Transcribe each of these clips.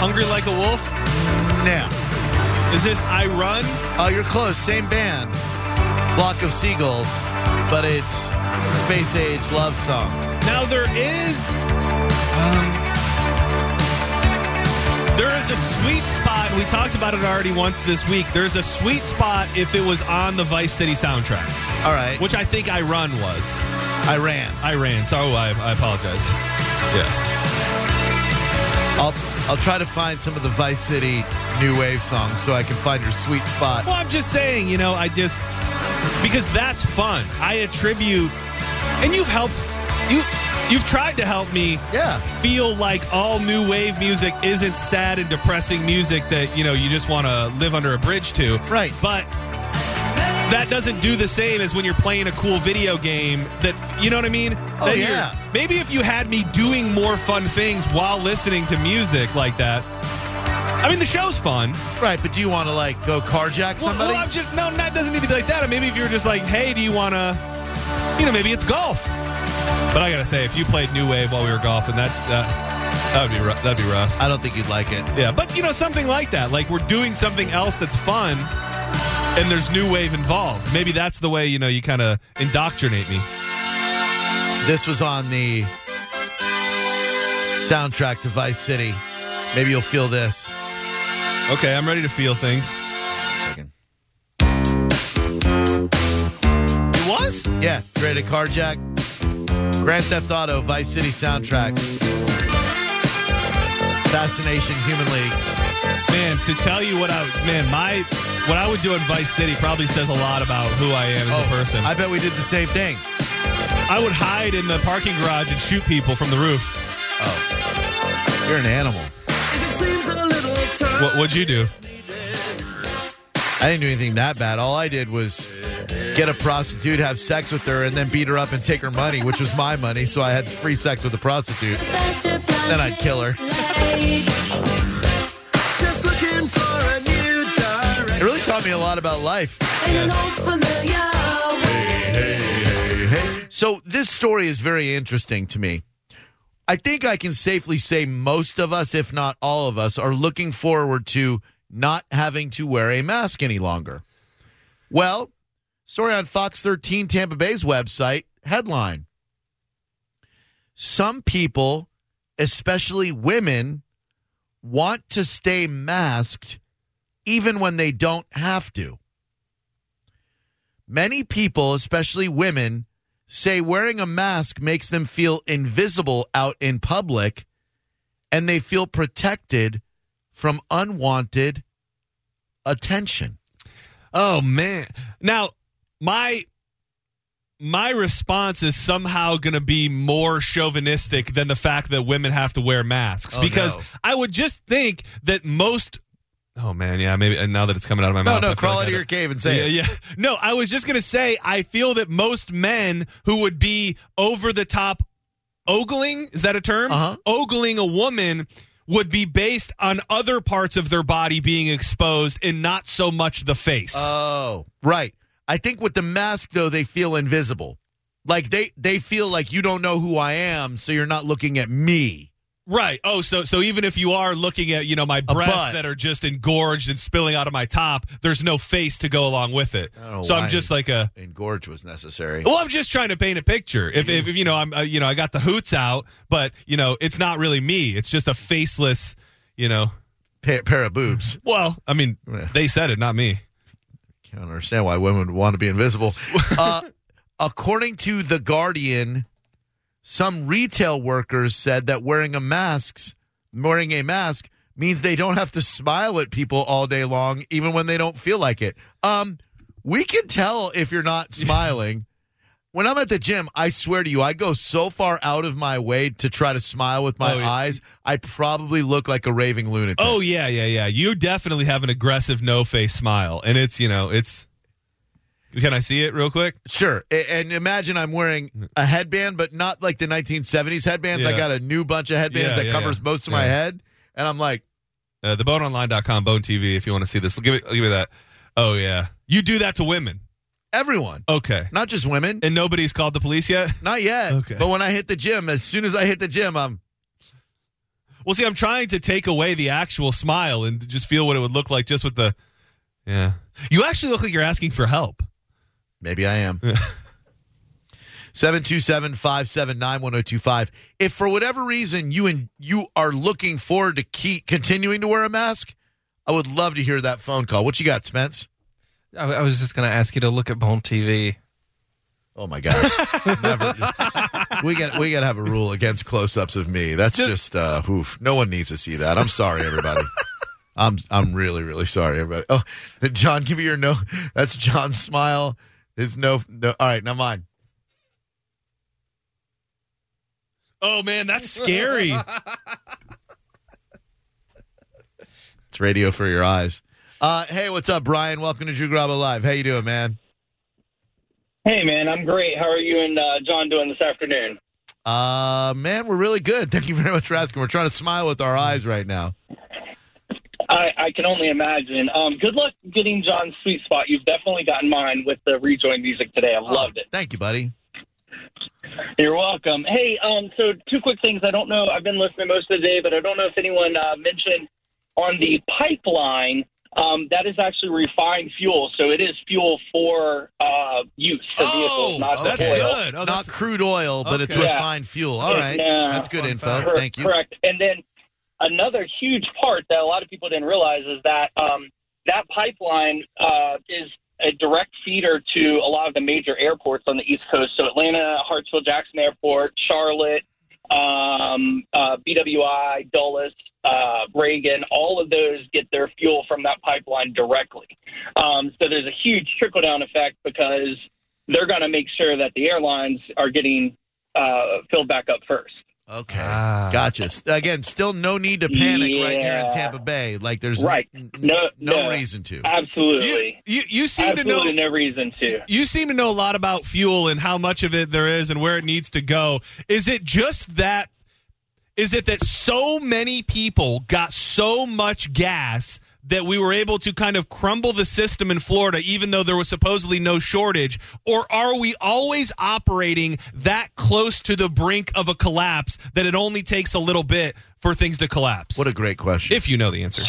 Hungry like a wolf? Now, Is this I Run? oh, you're close. Same band, Flock of Seagulls, but it's Space Age Love Song. Now there is um, there is a sweet spot. We talked about it already once this week. There's a sweet spot if it was on the Vice City soundtrack, All right, which I think I Run was. I ran. I ran. So I, I apologize. Yeah. I'll I'll try to find some of the Vice City new wave songs so I can find your sweet spot. Well, I'm just saying, you know, I just because that's fun. I attribute, and you've helped you. You've tried to help me Yeah, feel like all new wave music isn't sad and depressing music that you know you just want to live under a bridge to. Right. But that doesn't do the same as when you're playing a cool video game that you know what I mean? Oh, That yeah. Maybe if you had me doing more fun things while listening to music like that. I mean, the show's fun. right. But do you want to like go carjack Well, somebody? well, I'm just no, that doesn't need to be like that. Maybe if you were just like, hey, do you want to? You know, maybe it's golf. But I gotta say, if you played new wave while we were golfing, that that, that would be rough. That'd be rough. I don't think you'd like it. Yeah, but you know, something like that. Like we're doing something else that's fun, and there's new wave involved. Maybe that's the way you know you kind of indoctrinate me. This was on the soundtrack to Vice City. Maybe you'll feel this. Okay, I'm ready to feel things. Second. It was. Yeah, ready to carjack? Grand Theft Auto Vice City soundtrack. Fascination Human League. Man, to tell you what I man my what I would do in Vice City probably says a lot about who I am as a oh, person. Oh, I bet we did the same thing. I would hide in the parking garage and shoot people from the roof. Oh, you're an animal. What would you do? I didn't do anything that bad. All I did was get a prostitute, have sex with her, and then beat her up and take her money, which was my money. So I had free sex with the prostitute. Then I'd kill her. taught me a lot about life. So this story is very interesting to me. I think I can safely say most of us, if not all of us, are looking forward to not having to wear a mask any longer. Well, story on Fox 13 Tampa Bay's website headline Some people, especially women, want to stay masked even when they don't have to. Many people, especially women, say wearing a mask makes them feel invisible out in public and they feel protected from unwanted attention. Oh man. Now, my my response is somehow going to be more chauvinistic than the fact that women have to wear masks Oh, because no. I would just think that most Oh man, yeah, maybe and now that it's coming out of my No, mouth. No, feel crawl like out of your cave and say yeah, it. yeah. No, I was just going to say I feel that most men who would be over the top ogling, is that a term? Uh-huh. Ogling a woman would be based on other parts of their body being exposed and not so much the face. Oh, right. I think with the mask though, they feel invisible. Like they they feel like you don't know who I am, so you're not looking at me. Right. Oh, so so even if you are looking at you know my breasts that are just engorged and spilling out of my top, there's no face to go along with it. I don't So I'm just like a. engorge was necessary. Well, I'm just trying to paint a picture. If, if, if you know, I'm uh, you know, I got the hoots out, but you know, it's not really me. It's just a faceless, you know. Pa- pair of boobs. Well, I mean, they said it, not me. Can't understand why women would want to be invisible. Uh, according to the Guardian, some retail workers said that wearing a mask, wearing a mask means they don't have to smile at people all day long, even when they don't feel like it. Um, we can tell if you're not smiling. When I'm at the gym, I swear to you, I go so far out of my way to try to smile with my Oh, yeah. eyes. I probably look like a raving lunatic. Oh yeah, yeah, yeah. You definitely have an aggressive no face smile, and it's you know it's. Can I see it real quick? Sure. And imagine I'm wearing a headband, but not like the 1970s headbands. I got a new bunch of headbands Yeah, that yeah, covers yeah. most of my head. And I'm like, Uh, theboneonline.com, Bone TV, if you want to see this. Give me, give me that. Oh yeah, you do that to women. everyone, Okay, not just women, and nobody's called the police yet. not yet. Okay. But when I hit the gym, as soon as I hit the gym, I'm, Well, see, I'm trying to take away the actual smile and just feel what it would look like just with the. Yeah, you actually look like you're asking for help. Maybe I am. 727 579 1025. If for whatever reason you and you are looking forward to keep continuing to wear a mask, I would love to hear that phone call. What you got, Spence? I, I was just going to ask you to look at Bone TV. Oh my god! Never. we got we got to have a rule against close-ups of me. That's just uh, oof. No one needs to see that. I'm sorry, everybody. I'm I'm really really sorry, everybody. Oh, John, give me your no. That's John's smile. His no. no all right, now mine. Oh man, that's scary. It's radio for your eyes. Uh, hey, what's up, Brian? Welcome to Drew Garabo Live. How you doing, man? Hey, man, I'm great. How are you and uh, John doing this afternoon? Uh, man, we're really good. Thank you very much for asking. We're trying to smile with our eyes right now. I, I can only imagine. Um, good luck getting John's sweet spot. You've definitely gotten mine with the rejoin music today. I loved Oh, it. Thank you, buddy. You're welcome. Hey, um, so two quick things. I don't know. I've been listening most of the day, but I don't know if anyone uh, mentioned on the pipeline. Um, that is actually refined fuel, so it is fuel for uh, use for Oh, vehicles, not that's oil. good. Oh, Not that's crud oil, but it's Okay. Yeah. refined fuel. All right, Yeah. that's good Fun info. fact. Thank you. Correct. And then another huge part that a lot of people didn't realize is that um, that pipeline uh, is a direct feeder to a lot of the major airports on the East Coast. So Atlanta, Hartsfield Jackson Airport, Charlotte, um, uh, BWI, Dulles, uh, Reagan, all of those get their fuel from that pipeline directly. Um, so there's a huge trickle down effect because they're going to make sure that the airlines are getting uh, filled back up first. Okay, Ah. gotcha. Again, still no need to panic right here in Tampa Bay. Like there's Right. n- No- no, no. reason to. Absolutely. you, you seem to know no reason to. you seem to know a lot about fuel and how much of it there is and where it needs to go. Is it just that? Is it that so many people got so much gas that we were able to kind of crumble the system in Florida, even though there was supposedly no shortage? Or are we always operating that close to the brink of a collapse that it only takes a little bit for things to collapse? What a great question. if you know the answer.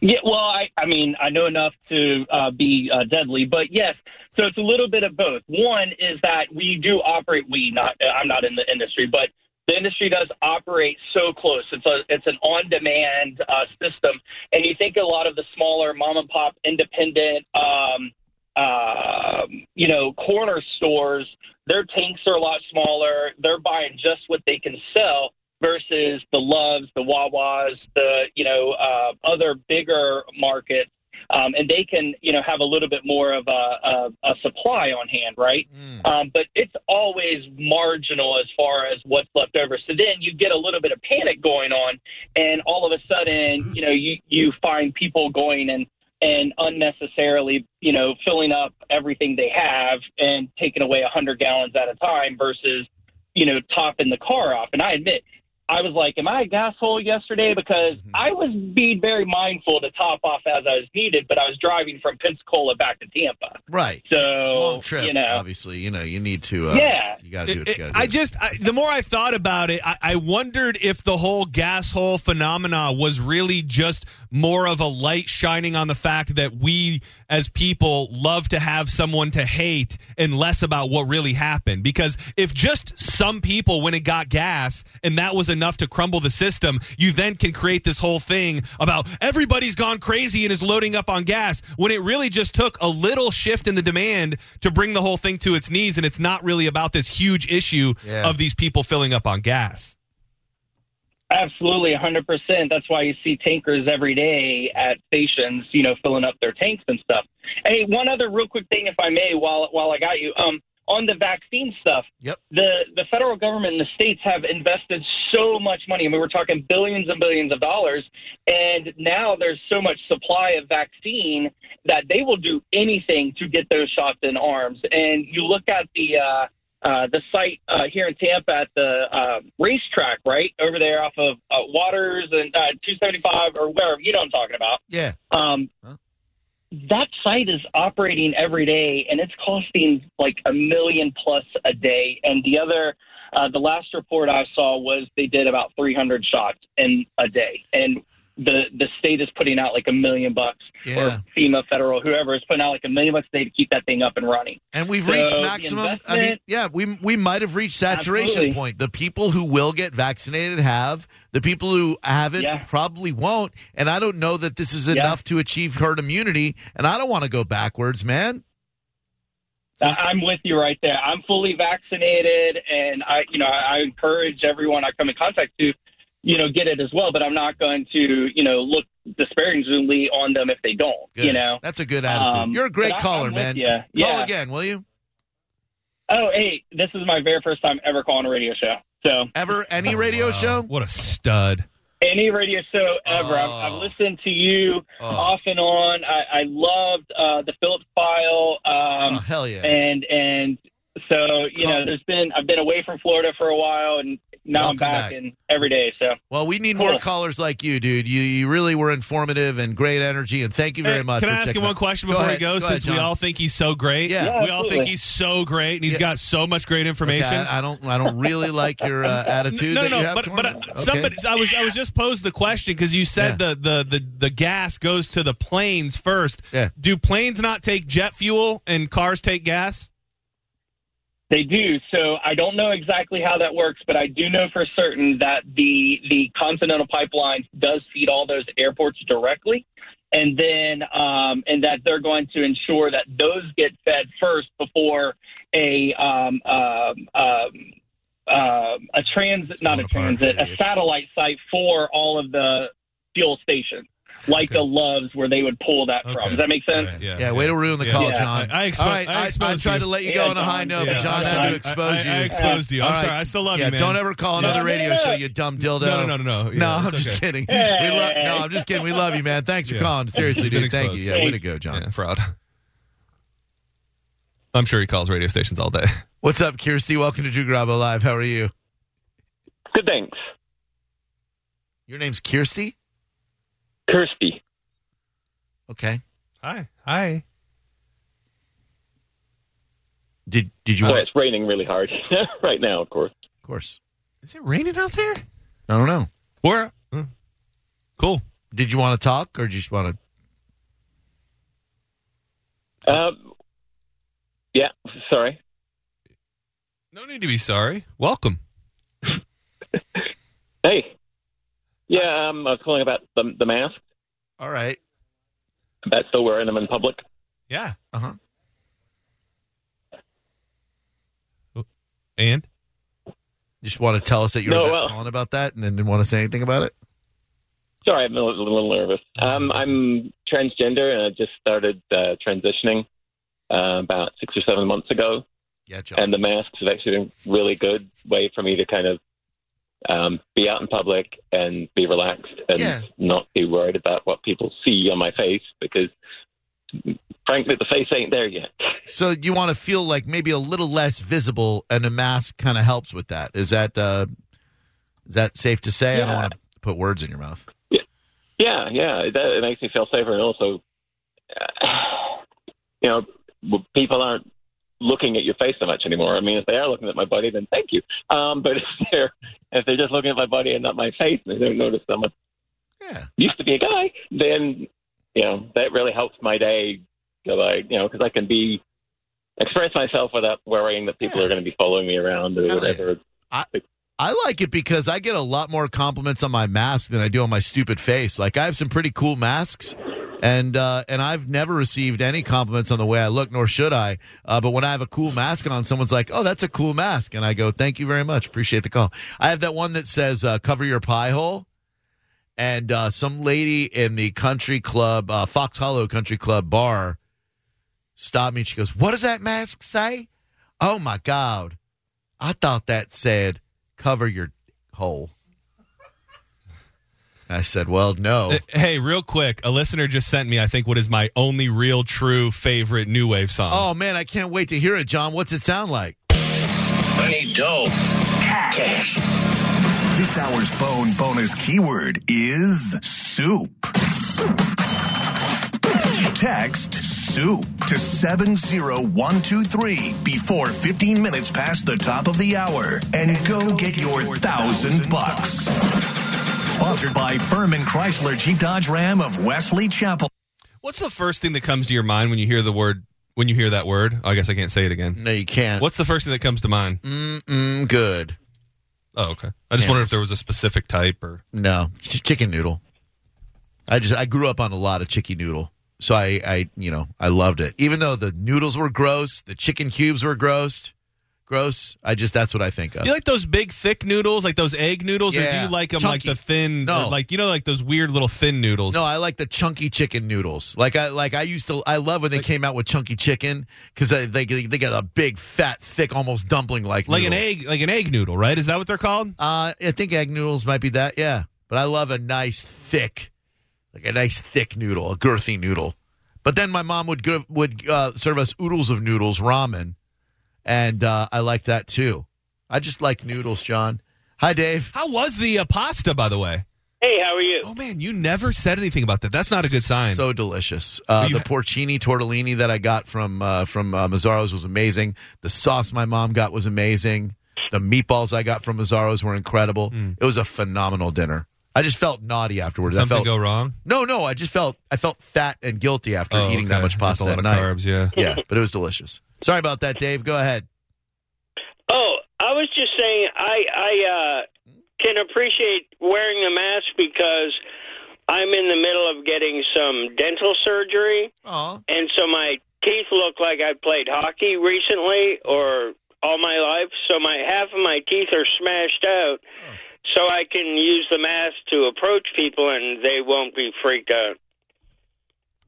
Yeah, well, I, I mean, I know enough to uh, be uh, deadly, but yes. So it's a little bit of both. One is that we do operate. We not. I'm not in the industry, but the industry does operate so close. It's a it's an on demand uh, system, and you think a lot of the smaller mom and pop independent. Um, um, you know, corner stores, their tanks are a lot smaller. They're buying just what they can sell versus the Loves, the Wawas, the you know uh, other bigger markets, um, and they can you know have a little bit more of a, a, a supply on hand, right? Mm. Um, but it's always marginal as far as what's left over. So then you get a little bit of panic going on, and all of a sudden, you know, you you find people going and and unnecessarily, you know, filling up everything they have and taking away a hundred gallons at a time versus, you know, topping the car off. And I admit, I was like, "Am I a gas hole yesterday?" Because I was being very mindful to top off as I was needed, but I was driving from Pensacola back to Tampa, Right. so Long trip. you know, obviously, you know you need to. Uh, Yeah. You got to do what It- you got to do. I just, I, the more I thought about it, I, I wondered if the whole gas hole phenomena was really just more of a light shining on the fact that we as people love to have someone to hate and less about what really happened. Because if just some people when it got gas and that was enough to crumble the system, you then can create this whole thing about everybody's gone crazy and is loading up on gas when it really just took a little shift in the demand to bring the whole thing to its knees. And it's not really about this huge issue Yeah. of these people filling up on gas. Absolutely, 100%. That's why you see tankers every day at stations, you know, filling up their tanks and stuff. Hey, one other real quick thing, if I may, while while I got you. Um, on the vaccine stuff, Yep. the the federal government and the states have invested so much money. I mean, we're talking billions and billions of dollars, and now there's so much supply of vaccine that they will do anything to get those shots in arms. And you look at the uh, uh, the site uh, here in Tampa at the uh, racetrack, right over there off of uh, Waters and uh, 275 or wherever. You know what I'm talking about. Yeah. Um, Huh? That site is operating every day, and it's costing like a million plus a day. And the other, uh, the last report I saw was they did about 300 shots in a day, and the the state is putting out like a million bucks, Yeah. or FEMA, federal, whoever is putting out like a million bucks a day to keep that thing up and running. And we've So, reached maximum. I mean, yeah, we we might have reached saturation Absolutely. point. The people who will get vaccinated have. The people who haven't Yeah. probably won't. And I don't know that this is Yeah. enough to achieve herd immunity. And I don't want to go backwards, man. I'm with you right there. I'm fully vaccinated, and I, you know, I, I encourage everyone I come in contact to, you know, get it as well. But I'm not going to, you know, look disparagingly on them if they don't. Good. You know. that's a good attitude. Um, You're a great caller, I'm with man. ya. Call Yeah. again, will you? Oh, hey, this is my very first time ever calling a radio show. So Ever any radio Wow, show? What a stud. any radio show ever, I've, Oh. I've listened to you Oh. off and on. I, I loved uh, the Phillips File. Um, oh hell yeah! and and so you know, there's been I've been away from Florida for a while, and now Welcome I'm back, back. and every day. So Well, we need more callers like you, dude. You you really were informative and great energy, and thank you very Hey, much. Can for I ask checking him one out- question Go before ahead. he goes? Go ahead, since we all think he's so great, Yeah. Yeah, we all think he's so great, and he's Yeah. got so much great information. Okay, I, I don't I don't really like your uh, attitude. no, that no, you no. have But but uh, Okay. somebody, I was I was just posed the question because you said Yeah. the, the the the gas goes to the planes first. Yeah. Do planes not take jet fuel and cars take gas? They do. So I don't know exactly how that works, but I do know for certain that the the Continental Pipeline does feed all those airports directly, and then um, and that they're going to ensure that those get fed first before a um, um, um, um, a transit, not a transit, a satellite site for all of the fuel stations, like Okay. a Love's where they would pull that Okay. from. Does that make sense? Right, Yeah, way to ruin the Yeah. call, Yeah. John. I, I expo- All right, I, I, I exposed tried to let you Yeah, go on a high note, yeah, but John I- had to expose I, you. I, I exposed you. I'm All right. sorry. I still love yeah, you, man. don't ever call another radio no, show, you dumb dildo. No, no, no, no, no. Yeah, no, I'm just okay. kidding. Hey. We lo- no, I'm just kidding. We love you, man. Thanks for calling. Seriously, dude. Thank you. exposed. Yeah, way to go, John. Fraud. I'm sure he calls radio stations all day. What's up, Kirsty? Welcome to Drew Garabo Live. How are you? Good, thanks. Your name's Kirsty? Kirsty. Okay. Hi, hi. Did did you Oh, want? it's raining really hard right now, of course. Of course. Is it raining out there? I don't know. Where? uh, cool. Did you want to talk or just want to? Um, yeah, sorry. No need to be sorry. Welcome. Hey. Yeah, um, I was calling about the, the mask. All right. About still wearing them in public. Yeah. Uh huh. And Just want to tell us that you were No, well- calling about that and then didn't want to say anything about it? Sorry, I'm a little, a little nervous. Um, I'm transgender and I just started uh, transitioning uh, about six or seven months ago. Yeah, John. And the masks have actually been a really good way for me to kind of um, be out in public and be relaxed and Yeah. not be worried about what people see on my face because, frankly, the face ain't there yet. So you want to feel like maybe a little less visible, and a mask kind of helps with that. Is that uh, is that safe to say? I don't want to put words in your mouth. Yeah, yeah, it, it makes me feel safer, and also, uh, you know, people aren't looking at your face so much anymore. I mean, if they are looking at my body, then thank you. Um, but if they're if they're just looking at my body and not my face, and they don't notice I'm a, Yeah. used to be a guy, then you know that really helps my day go like you know because I can be express myself without worrying that people Yeah. are going to be following me around or Hell yeah. whatever. I like it because I get a lot more compliments on my mask than I do on my stupid face. Like I have some pretty cool masks, and uh, and I've never received any compliments on the way I look, nor should I. Uh, but when I have a cool mask on, someone's like, "Oh, that's a cool mask," and I go, "Thank you very much, appreciate the call." I have that one that says uh, "Cover your pie hole," and uh, some lady in the country club, uh, Fox Hollow Country Club bar, stopped me and she goes, "What does that mask say?" Oh my God. I thought that said cover your hole. I said, well, no. Uh, Hey, real quick, a listener just sent me, I think, what is my only real true favorite new wave song. Oh man, I can't wait to hear it, John. What's it sound like? I need dough. Cash. This hour's phone bonus keyword is soup. Text soup to 70123 before 15 minutes past the top of the hour and go get your thousand bucks. Sponsored by Ferman Chrysler Jeep Dodge Ram of Wesley Chapel. What's the first thing that comes to your mind when you hear the word, when you hear that word? Oh, I guess I can't say it again. No, you can't. What's the first thing that comes to mind? Mm, good. Oh, okay. I just Yeah. wondered if there was a specific type or. No, chicken noodle. I just I grew up on a lot of chicken noodle, so I I you know I loved it. Even though the noodles were gross, the chicken cubes were gross. Gross. I just that's what I think of. You like those big, thick noodles, like those egg noodles, or do you like them like the thin, No. or like you know, like those weird little thin noodles? No, I like the chunky chicken noodles. Like I like I used to. I love when they came out with chunky chicken because they, they they got a big, fat, thick, almost dumpling like like an egg, like an egg noodle, right? Is that what they're called? Uh, I think egg noodles might be that. Yeah, but I love a nice thick, like a nice thick noodle, a girthy noodle. But then my mom would give, would uh, serve us oodles of noodles, ramen, and uh, I like that too. I just like noodles, John. Hi, Dave. How was the uh, pasta, by the way? Hey, how are you? Oh man, you never said anything about that. That's not a good sign. So delicious. Uh, You the porcini tortellini that I got from uh, from uh, Mazzaro's was amazing. The sauce my mom got was amazing. The meatballs I got from Mazzaro's were incredible. It was a phenomenal dinner. I just felt naughty afterwards. I Something felt go wrong? no, no. I just felt I felt fat and guilty after Oh, eating that okay. much That's pasta a lot at of night. carbs. Yeah. Yeah, but it was delicious. Sorry about that, Dave. Go ahead. Oh, I was just saying I I uh, can appreciate wearing a mask because I'm in the middle of getting some dental surgery, Oh, and so my teeth look like I played hockey recently or all my life. So my half of my teeth are smashed out. So I can use the mask to approach people, and they won't be freaked out.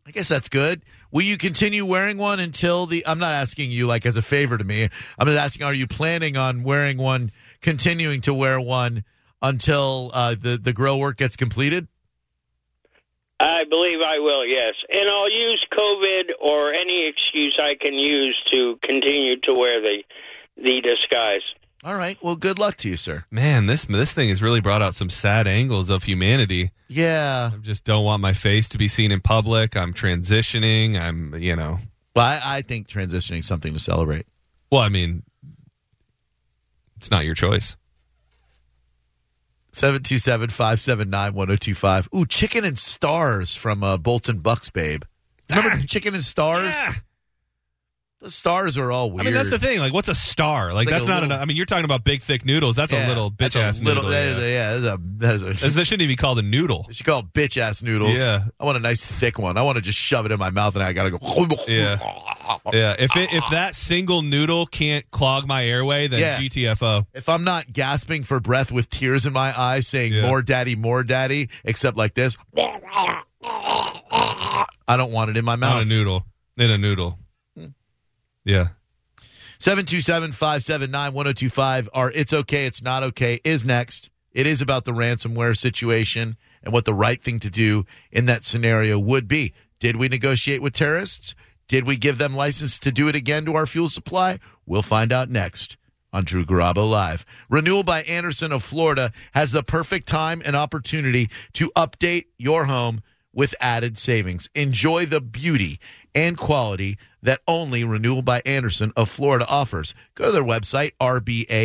I guess that's good. Will you continue wearing one until the? I'm not asking you like as a favor to me. I'm just asking: Are you planning on wearing one, continuing to wear one until uh, the the grill work gets completed? I believe I will, yes. And I'll use COVID or any excuse I can use to continue to wear the the disguise. All right. Well, good luck to you, sir. Man, this this thing has really brought out some sad angles of humanity. Yeah. I just don't want my face to be seen in public. I'm transitioning. I'm, you know. Well, I, I think transitioning is something to celebrate. Well, I mean, it's not your choice. 727-579-1025. Ooh, chicken and stars from uh, Bolton Bucks, babe. Remember the chicken and stars? Yeah. The stars are all weird. I mean, that's the thing. Like, what's a star? Like, Like that's not. little- an, I mean, you're talking about big, thick noodles. That's Yeah, a little bitch ass noodle. That is yeah. a, yeah, that is a, that is a That's- that shouldn't even be called a noodle. You should call it bitch ass noodles. Yeah. I want a nice thick one. I want to just shove it in my mouth and I gotta go. Yeah. Yeah. If it, if that single noodle can't clog my airway, then Yeah. GTFO. If I'm not gasping for breath with tears in my eyes, saying Yeah. "more daddy, more daddy," except like this, I don't want it in my Not mouth. a noodle. In a noodle. Yeah. 727-579-1025. Our It's Okay, It's Not Okay is next. It is about the ransomware situation and what the right thing to do in that scenario would be. Did we negotiate with terrorists? Did we give them license to do it again to our fuel supply? We'll find out next on Drew Garabo Live. Renewal by Andersen of Florida has the perfect time and opportunity to update your home with added savings. Enjoy the beauty and quality that only Renewal by Andersen of Florida offers. Go to their website, rbafla.com.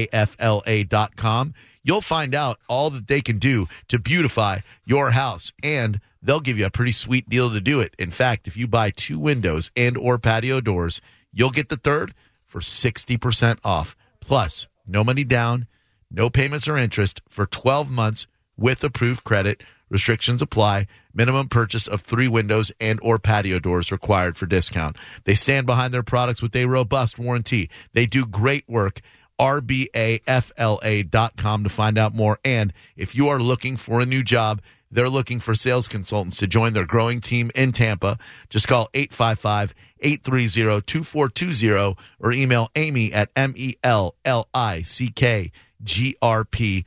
You'll find out all that they can do to beautify your house and they'll give you a pretty sweet deal to do it. In fact, if you buy two windows and or patio doors, you'll get the third for 60% off. Plus, no money down, no payments or interest for 12 months with approved credit. Restrictions apply. Minimum purchase of three windows and or patio doors required for discount. They stand behind their products with a robust warranty. They do great work. RBAFLA.com to find out more. And if you are looking for a new job, They're looking for sales consultants to join their growing team in Tampa. Just call 855 830 2420 or email Amy at M E L L I C K G R P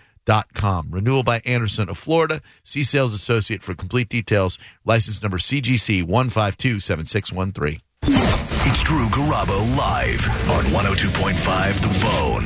com. Renewal by Andersen of Florida. See sales associate for complete details. License number CGC 1527613. It's Drew Garabo live on 102.5 The Bone.